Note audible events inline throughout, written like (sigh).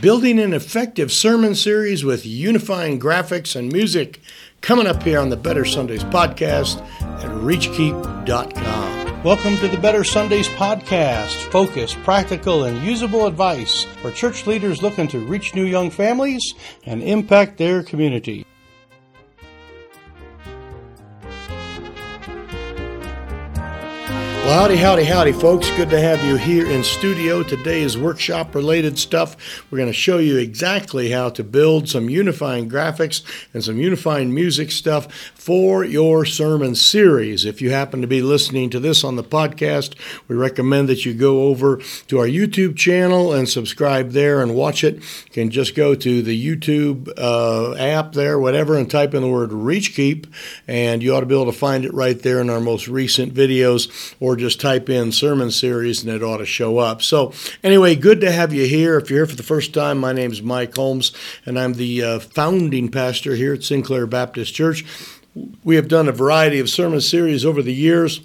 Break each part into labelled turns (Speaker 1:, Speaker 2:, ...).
Speaker 1: building an effective sermon series with unifying graphics and music coming up here on the Better Sundays podcast at reachkeep.com. Welcome to the Better Sundays podcast. Focused, practical, and usable advice for church leaders looking to reach new young families and impact their community. Well, howdy, howdy, howdy, folks. Good to have you here in studio. Today is workshop related stuff. We're going to show you exactly how to build some unifying graphics and some unifying music stuff for your sermon series. If you happen to be listening to this on the podcast, we recommend that you go over to our YouTube channel and subscribe there and watch it. You can just go to the YouTube uh, app there, whatever, and type in the word ReachKeep, and you ought to be able to find it right there in our most recent videos or just type in sermon series and it ought to show up. So, anyway, good to have you here. If you're here for the first time, my name is Mike Holmes, and I'm the uh, founding pastor here at Sinclair Baptist Church. We have done a variety of sermon series over the years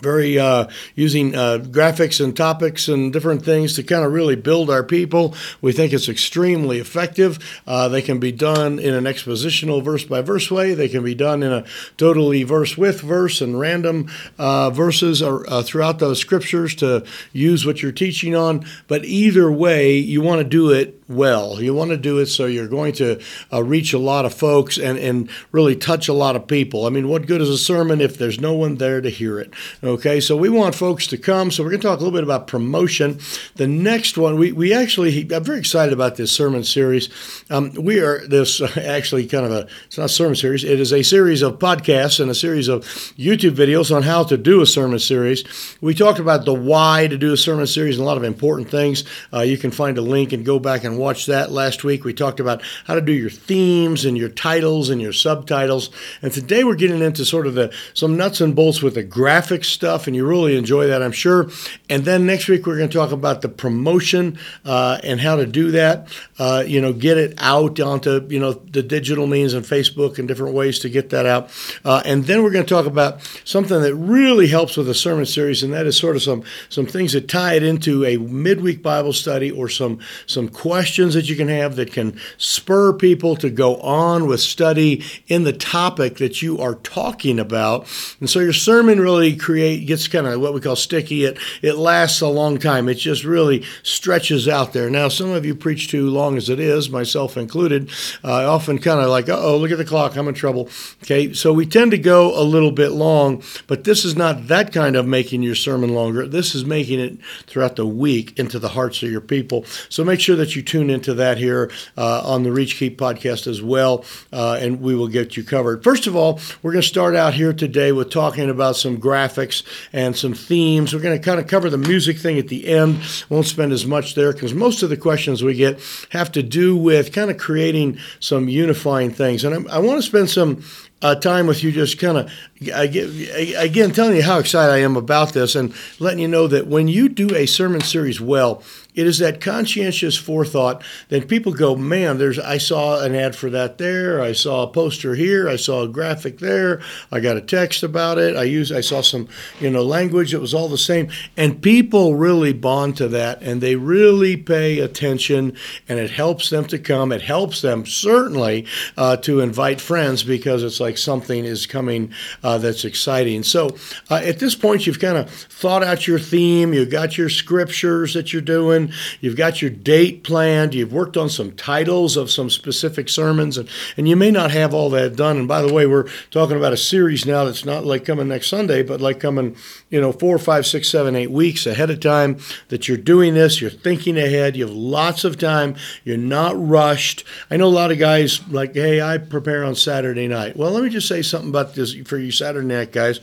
Speaker 1: very uh, using uh, graphics and topics and different things to kind of really build our people. We think it's extremely effective. Uh, they can be done in an expositional verse by verse way. They can be done in a totally verse with verse and random uh, verses or, uh, throughout those scriptures to use what you're teaching on. But either way, you want to do it well. You want to do it so you're going to uh, reach a lot of folks and, and really touch a lot of people. I mean, what good is a sermon if there's no one there to hear it? Okay, so we want folks to come. So we're going to talk a little bit about promotion. The next one, we, we actually, I'm very excited about this sermon series. Um, we are this (laughs) actually kind of a, it's not a sermon series, it is a series of podcasts and a series of YouTube videos on how to do a sermon series. We talked about the why to do a sermon series and a lot of important things. Uh, you can find a link and go back and watched that last week. We talked about how to do your themes and your titles and your subtitles. And today we're getting into sort of the some nuts and bolts with the graphic stuff, and you really enjoy that, I'm sure. And then next week we're going to talk about the promotion uh, and how to do that. Uh, you know, get it out onto you know the digital means and Facebook and different ways to get that out. Uh, and then we're going to talk about something that really helps with a sermon series, and that is sort of some some things that tie it into a midweek Bible study or some some questions questions that you can have that can spur people to go on with study in the topic that you are talking about. And so your sermon really create gets kind of what we call sticky. It it lasts a long time. It just really stretches out there. Now some of you preach too long as it is, myself included. Uh, I often kind of like, oh, look at the clock, I'm in trouble. Okay, so we tend to go a little bit long, but this is not that kind of making your sermon longer. This is making it throughout the week into the hearts of your people. So make sure that you tune tune into that here uh, on the Reach Keep podcast as well, uh, and we will get you covered. First of all, we're going to start out here today with talking about some graphics and some themes. We're going to kind of cover the music thing at the end. Won't spend as much there because most of the questions we get have to do with kind of creating some unifying things. And I, I want to spend some uh, time with you, just kind of again telling you how excited I am about this and letting you know that when you do a sermon series well, it is that conscientious forethought that people go, man, there's I saw an ad for that there, I saw a poster here, I saw a graphic there, I got a text about it, I use I saw some, you know, language that was all the same. And people really bond to that and they really pay attention and it helps them to come. It helps them certainly uh, to invite friends because it's like something is coming uh, that's exciting. So uh, at this point, you've kind of thought out your theme, you've got your scriptures that you're doing you've got your date planned, you've worked on some titles of some specific sermons, and, and you may not have all that done. And by the way, we're talking about a series now that's not like coming next Sunday, but like coming, you know, four, five, six, seven, eight weeks ahead of time that you're doing this, you're thinking ahead, you have lots of time, you're not rushed. I know a lot of guys like, hey, I prepare on Saturday night. Well, let me just say something about this for you Saturday night guys.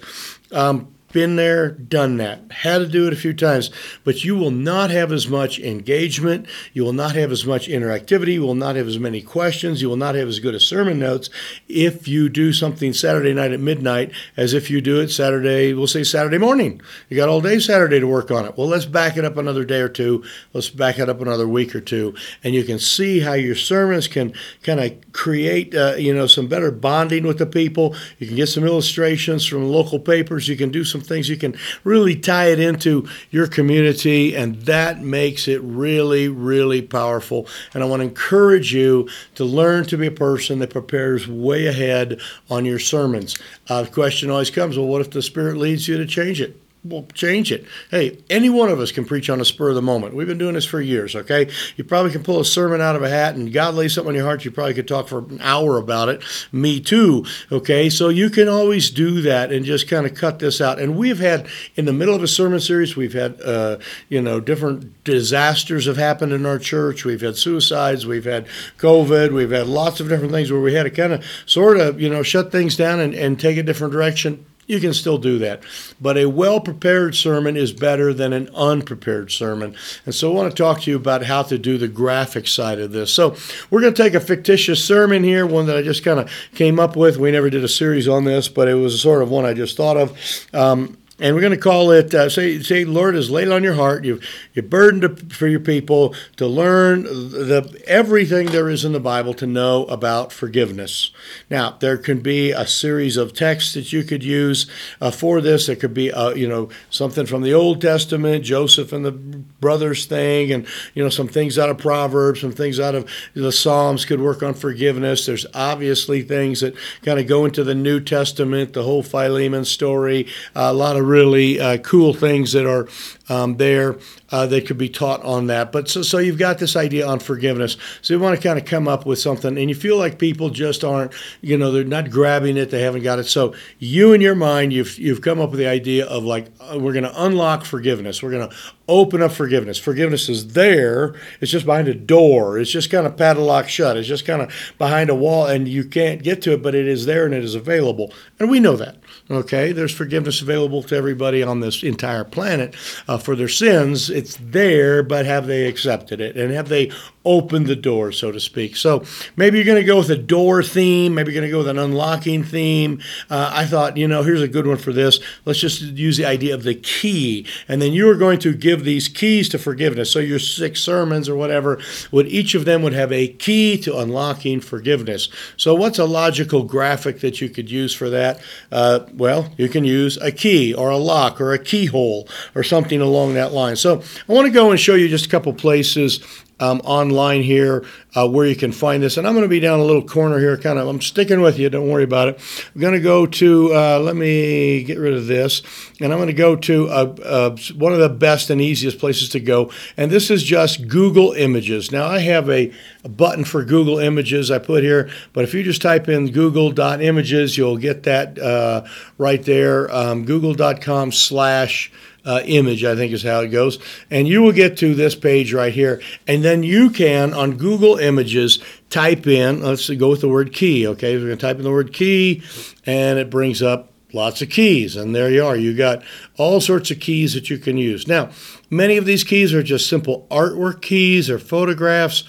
Speaker 1: Um, been there, done that, had to do it a few times, but you will not have as much engagement. You will not have as much interactivity. You will not have as many questions. You will not have as good a sermon notes if you do something Saturday night at midnight as if you do it Saturday, we'll say Saturday morning. You got all day Saturday to work on it. Well, let's back it up another day or two. Let's back it up another week or two. And you can see how your sermons can kind of create, uh, you know, some better bonding with the people. You can get some illustrations from local papers. You can do some things you can really tie it into your community, and that makes it really, really powerful. And I want to encourage you to learn to be a person that prepares way ahead on your sermons. Uh, the question always comes well, what if the Spirit leads you to change it? Well, change it. Hey, any one of us can preach on a spur of the moment. We've been doing this for years, okay? You probably can pull a sermon out of a hat and God lays something on your heart. You probably could talk for an hour about it. Me too, okay? So you can always do that and just kind of cut this out. And we've had, in the middle of a sermon series, we've had, uh, you know, different disasters have happened in our church. We've had suicides. We've had COVID. We've had lots of different things where we had to kind of sort of, you know, shut things down and, and take a different direction you can still do that. But a well prepared sermon is better than an unprepared sermon. And so I want to talk to you about how to do the graphic side of this. So we're going to take a fictitious sermon here, one that I just kind of came up with. We never did a series on this, but it was a sort of one I just thought of. Um, and we're going to call it uh, say say Lord has laid on your heart you've you burdened for your people to learn the everything there is in the Bible to know about forgiveness. Now there can be a series of texts that you could use uh, for this. There could be uh, you know something from the Old Testament, Joseph and the brothers thing, and you know some things out of Proverbs, some things out of the Psalms could work on forgiveness. There's obviously things that kind of go into the New Testament, the whole Philemon story, a lot of really uh, cool things that are um, there uh, that could be taught on that. But so, so you've got this idea on forgiveness. So you want to kind of come up with something, and you feel like people just aren't, you know, they're not grabbing it, they haven't got it. So you in your mind, you've you've come up with the idea of like uh, we're going to unlock forgiveness. We're going to open up forgiveness. Forgiveness is there. It's just behind a door. It's just kind of padlocked shut. It's just kind of behind a wall, and you can't get to it, but it is there and it is available. And we know that. Okay, there's forgiveness available to everybody on this entire planet uh, for their sins. It's there, but have they accepted it? And have they opened the door, so to speak? So maybe you're going to go with a door theme. Maybe you're going to go with an unlocking theme. Uh, I thought, you know, here's a good one for this. Let's just use the idea of the key. And then you are going to give these keys to forgiveness. So your six sermons or whatever, would each of them would have a key to unlocking forgiveness. So what's a logical graphic that you could use for that? Uh, well, you can use a key or a lock or a keyhole or something along that line. So I want to go and show you just a couple places um, online here uh, where you can find this. And I'm going to be down a little corner here, kind of. I'm sticking with you. Don't worry about it. I'm going to go to. Uh, let me get rid of this, and I'm going to go to uh, uh, one of the best and easiest places to go. And this is just Google Images. Now I have a, a button for Google Images I put here, but if you just type in Google.images, you'll get that uh, right there. Um, Google.com slash uh, image, I think is how it goes. And you will get to this page right here. And then you can, on Google Images, type in, let's go with the word key, okay? We're going to type in the word key, and it brings up lots of keys. And there you are. You got all sorts of keys that you can use. Now, many of these keys are just simple artwork keys or photographs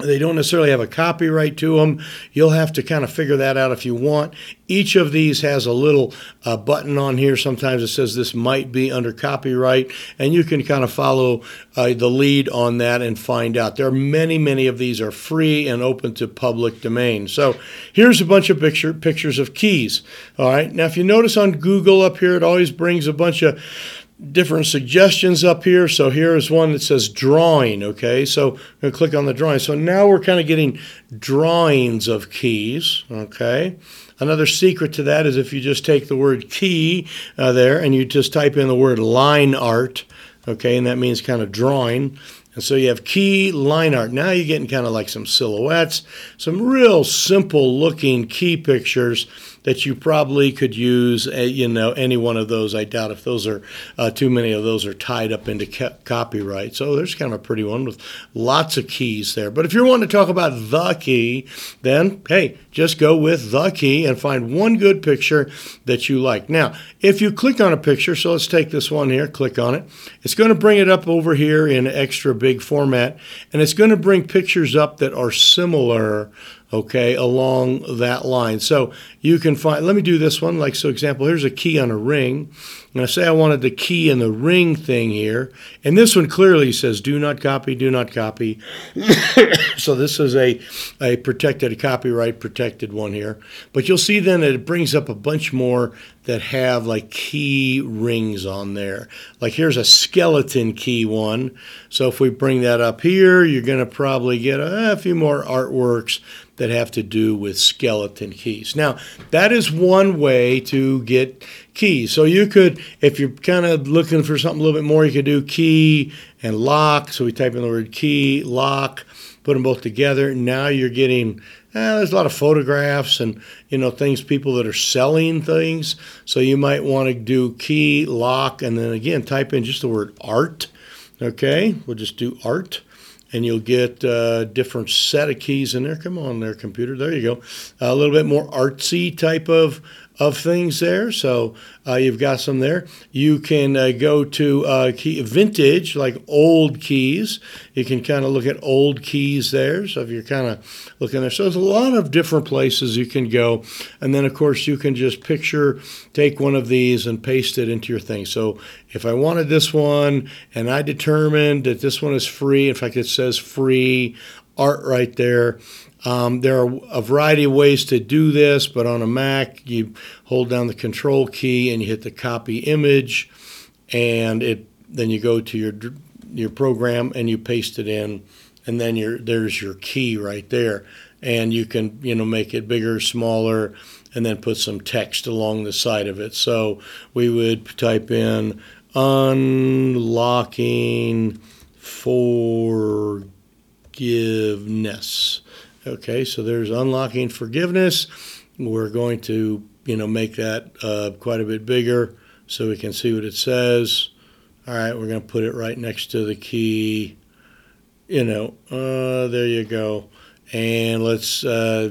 Speaker 1: they don't necessarily have a copyright to them. You'll have to kind of figure that out if you want. Each of these has a little uh, button on here. Sometimes it says this might be under copyright, and you can kind of follow uh, the lead on that and find out. There are many, many of these are free and open to public domain. So here's a bunch of picture pictures of keys. All right. Now, if you notice on Google up here, it always brings a bunch of different suggestions up here. So here is one that says drawing. Okay, so I'm going to click on the drawing. So now we're kind of getting drawings of keys. Okay. Another secret to that is if you just take the word key uh, there and you just type in the word line art, okay, and that means kind of drawing. And so you have key line art. Now you're getting kind of like some silhouettes, some real simple looking key pictures that you probably could use, uh, you know, any one of those. I doubt if those are uh, too many of those are tied up into ca- copyright. So there's kind of a pretty one with lots of keys there. But if you're wanting to talk about the key, then hey, just go with the key and find one good picture that you like. Now, if you click on a picture, so let's take this one here, click on it. It's going to bring it up over here in extra big format, and it's going to bring pictures up that are similar okay, along that line. So you can find, let me do this one. Like, so example, here's a key on a ring. And to say I wanted the key and the ring thing here. And this one clearly says do not copy, do not copy. (coughs) so this is a, a protected, copyright protected one here. But you'll see then that it brings up a bunch more that have like key rings on there. Like here's a skeleton key one. So if we bring that up here, you're going to probably get a, a few more artworks that have to do with skeleton keys. Now, that is one way to get keys. So you could, if you're kind of looking for something a little bit more, you could do key and lock. So we type in the word key, lock, put them both together. Now you're getting, eh, there's a lot of photographs and, you know, things, people that are selling things. So you might want to do key, lock, and then again, type in just the word art. Okay, we'll just do art and you'll get a uh, different set of keys in there. Come on there, computer. There you go. A little bit more artsy type of of things there. So uh, you've got some there. You can uh, go to uh, key, vintage, like old keys. You can kind of look at old keys there. So if you're kind of looking there, so there's a lot of different places you can go. And then, of course, you can just picture, take one of these and paste it into your thing. So if I wanted this one and I determined that this one is free, in fact, it says free art right there. Um, there are a variety of ways to do this, but on a Mac, you hold down the Control key and you hit the copy image, and it then you go to your your program and you paste it in, and then your there's your key right there, and you can you know make it bigger, smaller, and then put some text along the side of it. So we would type in unlocking forgiveness Okay, so there's unlocking forgiveness. We're going to, you know, make that uh, quite a bit bigger so we can see what it says. All right, we're going to put it right next to the key. You know, uh, there you go. And let's, uh,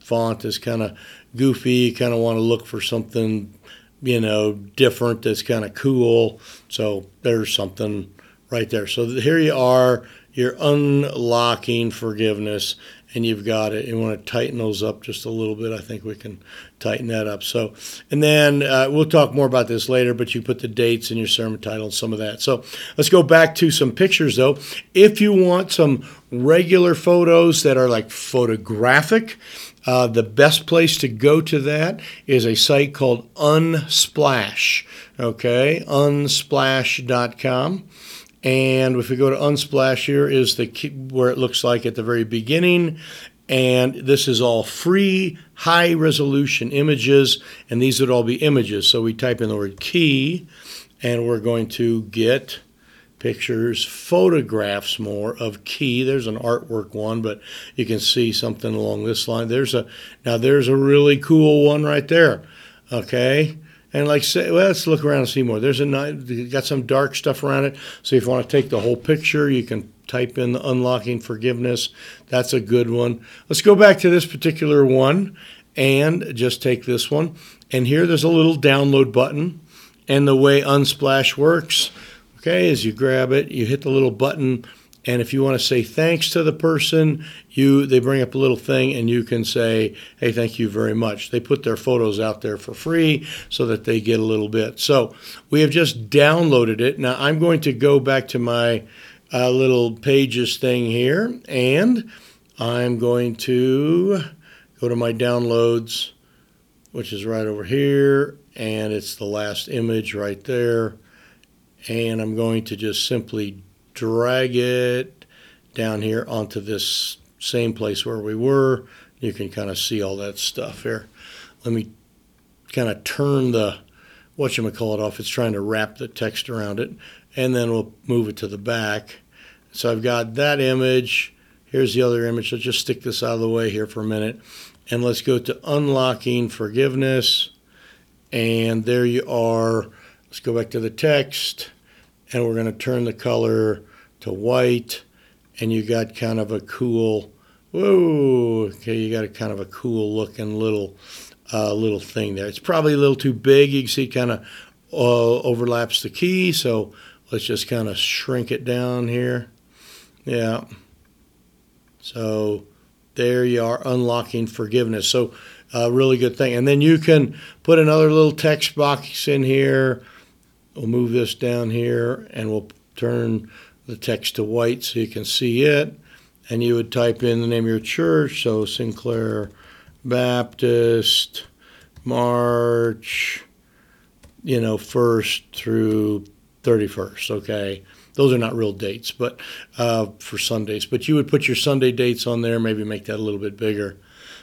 Speaker 1: font is kind of goofy. kind of want to look for something, you know, different that's kind of cool. So there's something right there. So here you are. You're unlocking forgiveness and you've got it. You want to tighten those up just a little bit. I think we can tighten that up. So, and then uh, we'll talk more about this later, but you put the dates in your sermon title and some of that. So let's go back to some pictures though. If you want some regular photos that are like photographic, uh, the best place to go to that is a site called Unsplash. Okay, unsplash.com. And if we go to Unsplash, here is the where it looks like at the very beginning. And this is all free, high resolution images, and these would all be images. So we type in the word key, and we're going to get pictures, photographs more of key. There's an artwork one, but you can see something along this line. There's a now there's a really cool one right there. Okay. And like say, well, let's look around and see more. There's a got some dark stuff around it. So if you want to take the whole picture, you can type in the unlocking forgiveness. That's a good one. Let's go back to this particular one and just take this one. And here there's a little download button. And the way Unsplash works, okay, is you grab it, you hit the little button and if you want to say thanks to the person, you they bring up a little thing and you can say, "Hey, thank you very much." They put their photos out there for free so that they get a little bit. So we have just downloaded it. Now I'm going to go back to my uh, little pages thing here, and I'm going to go to my downloads, which is right over here, and it's the last image right there. And I'm going to just simply drag it down here onto this same place where we were. You can kind of see all that stuff here. Let me kind of turn the what you call it off. It's trying to wrap the text around it, and then we'll move it to the back. So I've got that image. Here's the other image. Let's just stick this out of the way here for a minute, and let's go to unlocking forgiveness. And there you are. Let's go back to the text and we're going to turn the color to white and you got kind of a cool whoa okay you got a kind of a cool looking little uh, little thing there. It's probably a little too big. You can see kind of uh, overlaps the key so let's just kind of shrink it down here. Yeah. So there you are unlocking forgiveness. So a really good thing. And then you can put another little text box in here we'll move this down here and we'll turn the text to white so you can see it. And you would type in the name of your church, so Sinclair Baptist, March, you know, 1st through 31st, okay? Those are not real dates, but uh, for Sundays. But you would put your Sunday dates on there, maybe make that a little bit bigger.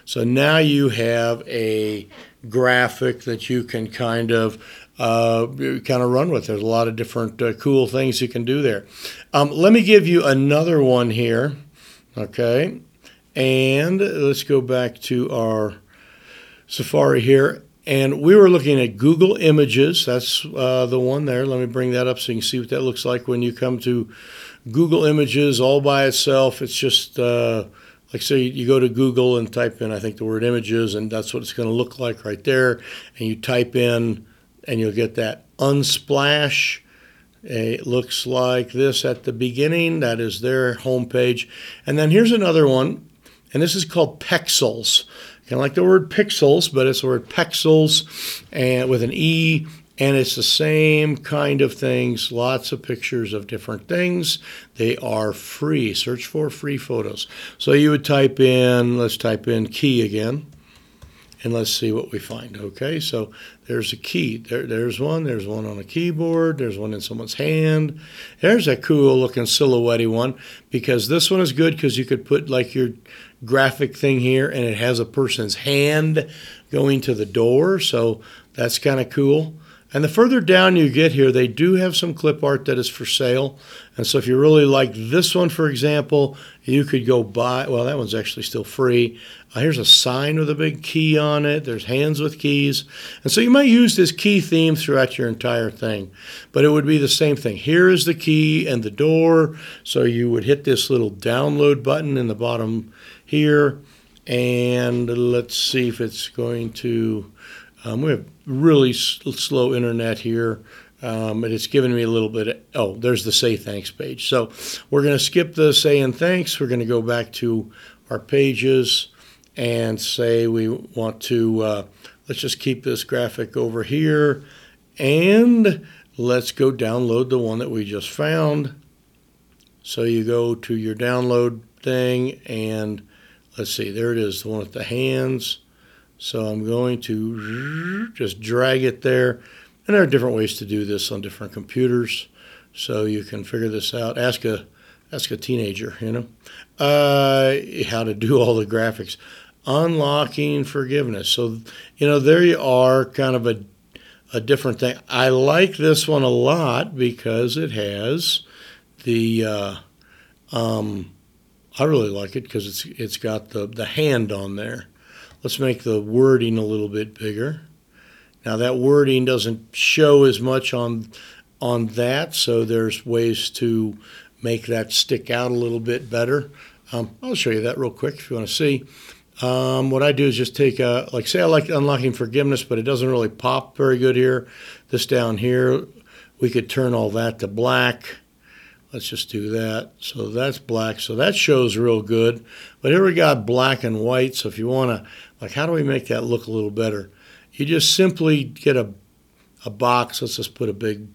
Speaker 1: So now you have a graphic that you can kind of uh, kind of run with. There's a lot of different uh, cool things you can do there. Um, let me give you another one here, okay? And let's go back to our Safari here. And we were looking at Google Images. That's uh, the one there. Let me bring that up so you can see what that looks like when you come to Google Images all by itself. It's just uh, like say you go to Google and type in I think the word images and that's what it's going to look like right there and you type in and you'll get that unsplash it looks like this at the beginning that is their homepage and then here's another one and this is called Pexels kind of like the word pixels but it's the word Pexels and with an E and it's the same kind of things, lots of pictures of different things. They are free. Search for free photos. So you would type in, let's type in key again, and let's see what we find. Okay, so there's a key. There, there's one. There's one on a keyboard. There's one in someone's hand. There's a cool looking silhouette one because this one is good because you could put like your graphic thing here and it has a person's hand going to the door. So that's kind of cool. And the further down you get here, they do have some clip art that is for sale. And so if you really like this one, for example, you could go buy, well, that one's actually still free. Uh, here's a sign with a big key on it. There's hands with keys. And so you might use this key theme throughout your entire thing. But it would be the same thing. Here is the key and the door. So you would hit this little download button in the bottom here. And let's see if it's going to um, we have really s- slow internet here, um, and it's given me a little bit. Of, oh, there's the say thanks page. So we're going to skip the saying thanks. We're going to go back to our pages and say we want to. Uh, let's just keep this graphic over here, and let's go download the one that we just found. So you go to your download thing, and let's see, there it is, the one with the hands so I'm going to just drag it there. And there are different ways to do this on different computers. So you can figure this out. Ask a ask a teenager, you know, uh, how to do (laughs) all the graphics. Unlocking forgiveness. So, you know, there you are, kind of a, a different thing. I like this one a lot because it has the, uh, um, I really like it because it's it's got the, the hand on there. Let's make the wording a little bit bigger. Now that wording doesn't show as much on on that, so there's ways to make that stick out a little bit better. Um, I'll show you that real quick if you want to see. Um, what I do is just take a, like say I like unlocking forgiveness, but it doesn't really pop very good here. This down here, we could turn all that to black. Let's just do that. So that's black. So that shows real good. But here we got black and white. So if you want to, like, how do we make that look a little better? You just simply get a, a box. Let's just put a big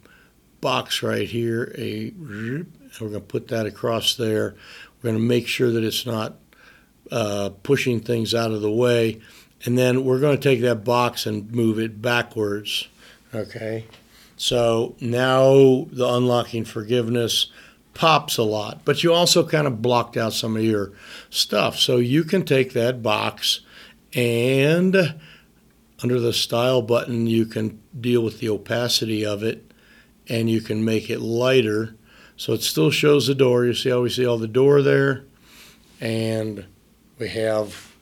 Speaker 1: box right here. A, and we're going to put that across there. We're going to make sure that it's not uh, pushing things out of the way. And then we're going to take that box and move it backwards. Okay. So now the unlocking forgiveness pops a lot, but you also kind of blocked out some of your stuff. So you can take that box and under the style button, you can deal with the opacity of it and you can make it lighter. So it still shows the door. You see how we see all the door there? And we have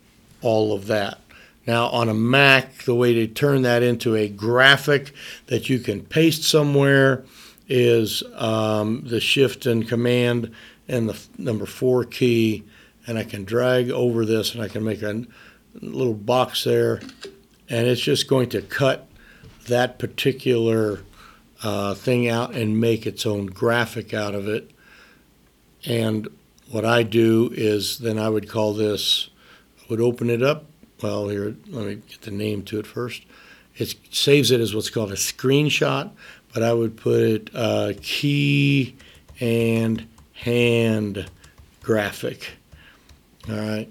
Speaker 1: all of that. Now, on a Mac, the way to turn that into a graphic that you can paste somewhere is um, the shift and command and the number four key, and I can drag over this and I can make a little box there, and it's just going to cut that particular uh, thing out and make its own graphic out of it. And what I do is then I would call this, I would open it up. Well, here, let me get the name to it first. it saves it as what's called a screenshot, but I would put it uh, key and hand graphic. All right.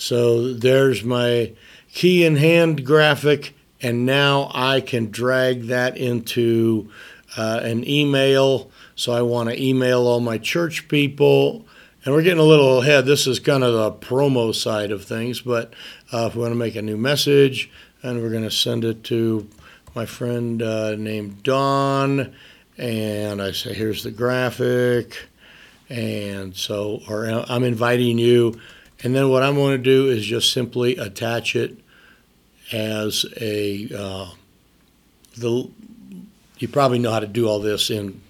Speaker 1: So there's my key in hand graphic, and now I can drag that into uh, an email. So I want to email all my church people. And we're getting a little ahead. This is kind of the promo side of things, but uh, if we want to make a new message, and we're going to send it to my friend uh, named Don, and I say, here's the graphic, and so, or I'm inviting you, and then what I'm going to do is just simply attach it as a uh, the you probably know how to do all this in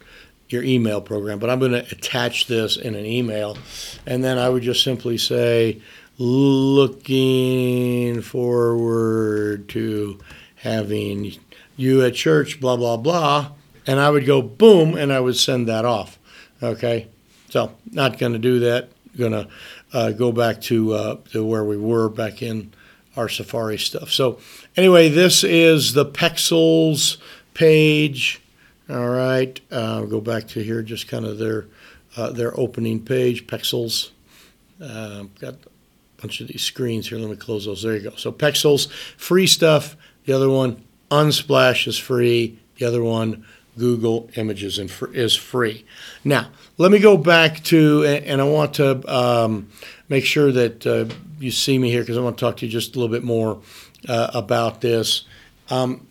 Speaker 1: your email program, but I'm going to attach this in an email, and then I would just simply say, looking forward to having you at church, blah blah blah, and I would go boom, and I would send that off. Okay, so not going to do that. Going to uh, go back to uh, to where we were back in our Safari stuff. So anyway, this is the Pexels page. All right, uh, go back to here, just kind of their uh, their opening page, Pexels. Uh, got a bunch of these screens here. Let me close those. There you go. So Pexels, free stuff. The other one, Unsplash is free. The other one, Google Images and is free. Now, let me go back to, and I want to um, make sure that uh, you see me here because I want to talk to you just a little bit more uh, about this. Um,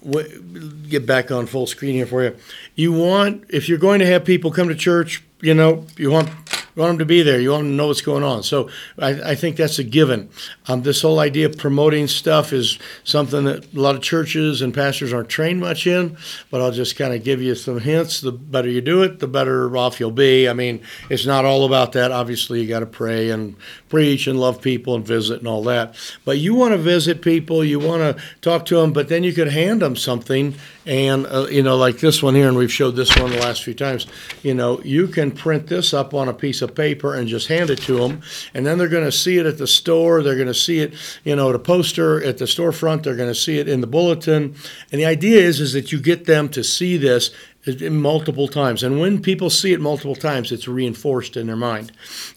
Speaker 1: get back on full screen here for you. You want, if you're going to have people come to church, you know, you want you want them to be there. You want them to know what's going on. So I, I think that's a given. Um, this whole idea of promoting stuff is something that a lot of churches and pastors aren't trained much in. But I'll just kind of give you some hints. The better you do it, the better off you'll be. I mean, it's not all about that. Obviously, you got to pray and preach and love people and visit and all that. But you want to visit people. You want to talk to them. But then you could hand them something and, uh, you know, like this one here, and we've showed this one the last few times, you know, you can print this up on a piece of paper and just hand it to them. And then they're going to see it at the store. They're going to see it, you know, at a poster at the storefront. They're going to see it in the bulletin. And the idea is, is that you get them to see this multiple times. And when people see it multiple times, it's reinforced in their mind.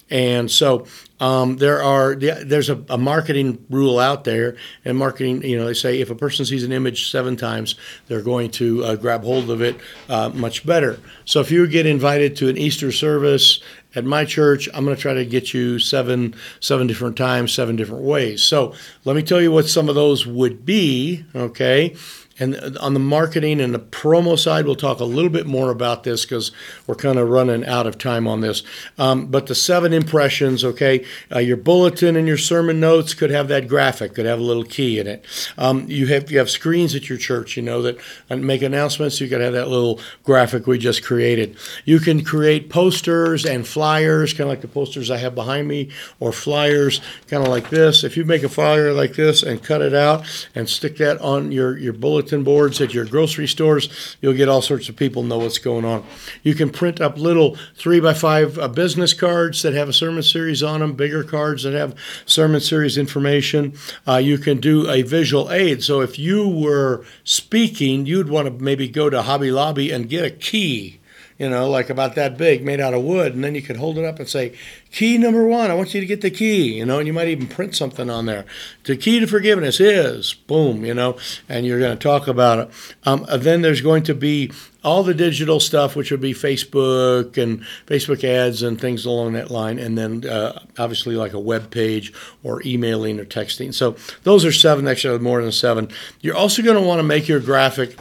Speaker 1: And so um, there are there's a, a, marketing rule out there, and marketing you know they say if a person sees an image seven times, they're going to uh, grab hold of it uh, much better. So if you get invited to an Easter service at my church, I'm going to try to get you seven seven different times, seven different ways. So let me tell you what some of those would be. Okay. And on the marketing and the promo side, we'll talk a little bit more about this because we're kind of running out of time on this. Um, but the seven impressions, okay, uh, your bulletin and your sermon notes could have that graphic, could have a little key in it. Um, you have you have screens at your church, you know, that make announcements. You could have that little graphic we just created. You can create posters and flyers, kind of like the posters I have behind me, or flyers, kind of like this. If you make a flyer like this and cut it out and stick that on your your bulletin bulletin boards at your grocery stores. You'll get all sorts of people know what's going on. You can print up little three by five uh, business cards that have a sermon series on them, bigger cards that have sermon series information. Uh, you can do a visual aid. So if you were speaking, you'd want to maybe go to Hobby Lobby and get a key you know, like about that big, made out of wood, and then you could hold it up and say, "Key number one, I want you to get the key," you know, and you might even print something on there. The key to forgiveness is boom, you know, and you're going to talk about it. Um, then there's going to be all the digital stuff, which would be Facebook and Facebook ads and things along that line, and then uh, obviously like a web page or emailing or texting. So those are seven, actually more than seven. You're also going to want to make your graphic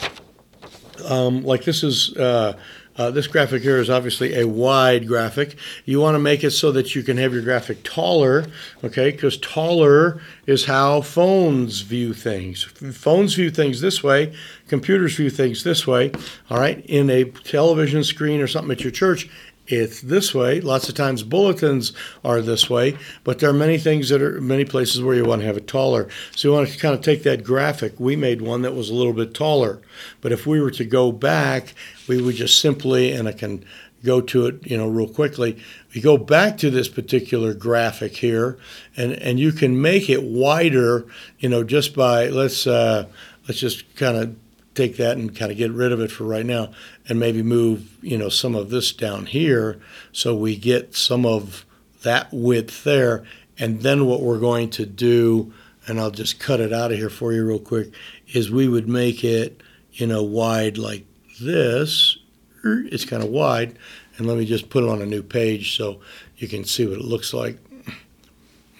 Speaker 1: um, like this is. Uh, uh, this graphic here is obviously a wide graphic. You want to make it so that you can have your graphic taller, okay, because taller is how phones view things. Phones view things this way, computers view things this way, all right? In a television screen or something at your church, it's this way. Lots of times bulletins are this way, but there are many things that are many places where you want to have it taller. So you want to kind of take that graphic. We made one that was a little bit taller, but if we were to go back, we would just simply, and I can go to it, you know, real quickly. We go back to this particular graphic here, and and you can make it wider, you know, just by let's uh, let's just kind of take that and kind of get rid of it for right now and maybe move, you know, some of this down here so we get some of that width there. And then what we're going to do, and I'll just cut it out of here for you real quick, is we would make it, you know, wide like this. It's kind of wide. And let me just put it on a new page so you can see what it looks like.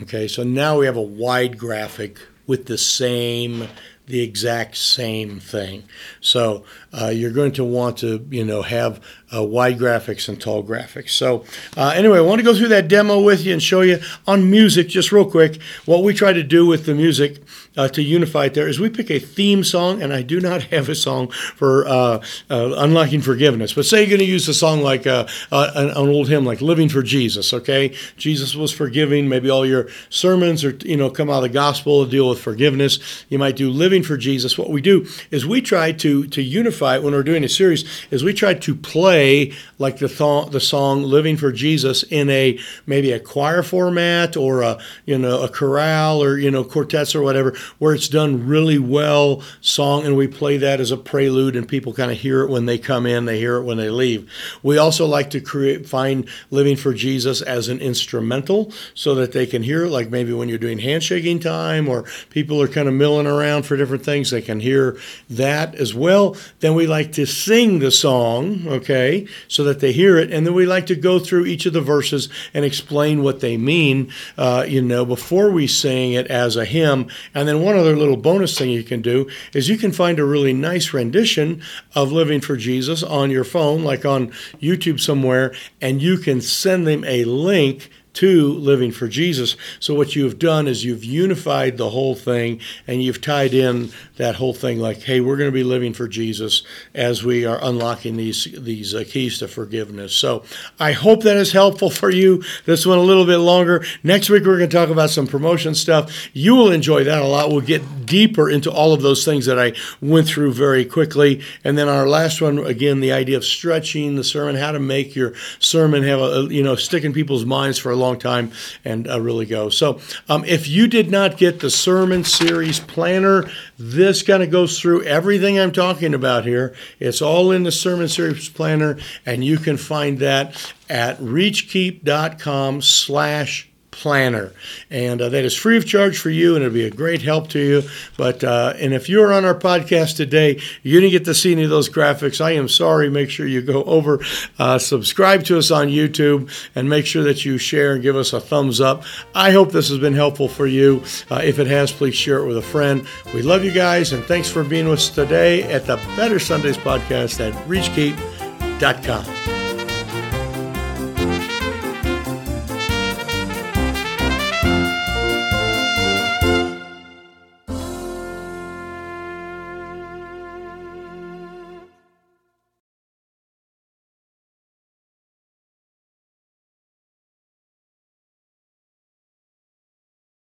Speaker 1: Okay, so now we have a wide graphic with the same the exact same thing. So uh, you're going to want to, you know, have uh, wide graphics and tall graphics. So uh, anyway, I want to go through that demo with you and show you on music just real quick. What we try to do with the music uh, to unify it there is we pick a theme song, and I do not (laughs) have a song for uh, uh, unlocking forgiveness. But say you're going to use a song like an, an, old hymn like "Living for Jesus." Okay, Jesus was forgiving. Maybe all your sermons or you know come out of the gospel to deal with forgiveness. You might do "Living for Jesus." What we do is we try to to unify it when we're doing a series. Is we try to play like the th- the song "Living for Jesus" in a maybe a choir format or a you know a chorale or you know quartets or whatever, where it's done really well song, and we play that as a prelude, and people kind of hear it when they come in, they hear it when they leave. We also like to create find "Living for Jesus" as an instrumental so that they can hear it, like maybe when you're doing handshaking time or people are kind of milling around for different things, they can hear that as well. Then we like to sing the song, okay so that they hear it. And then we like to go through each of the verses and explain what they mean, uh, you know, before we sing it as a hymn. And then one other little bonus thing you can do is you can find a really nice rendition of Living for Jesus on your phone, like on YouTube somewhere, and you can send them a link to living for Jesus. So what you've done is you've unified the whole thing and you've tied in that whole thing like, hey, we're going to be living for Jesus as we are unlocking these these uh, keys to forgiveness. So I hope that is helpful for you. This one a little bit longer. Next week we're going to talk about some promotion stuff. You will enjoy that a lot. We'll get deeper into all of those things that I went through very quickly. And then our last one again, the idea of stretching the sermon, how to make your sermon have a you know stick in people's minds for a long time and uh, really go. So, um, if you did not get the sermon series planner, this kind of goes through everything I'm talking about here. It's all in the sermon series planner, and you can find that at reachkeep.com slash planner. And uh, that is free of charge for you and it'll be a great help to you. But uh, and if you're on our podcast today you didn't get to see any of those graphics. I am sorry. Make sure you go over uh, subscribe to us on youtube and make sure that you share and give us a thumbs up. I hope this has been helpful for you. Uh, if it has please share it with a friend. We love you guys and thanks for being with us today at the better sundays podcast at reachkeep.com